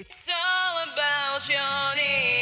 It's all about your need.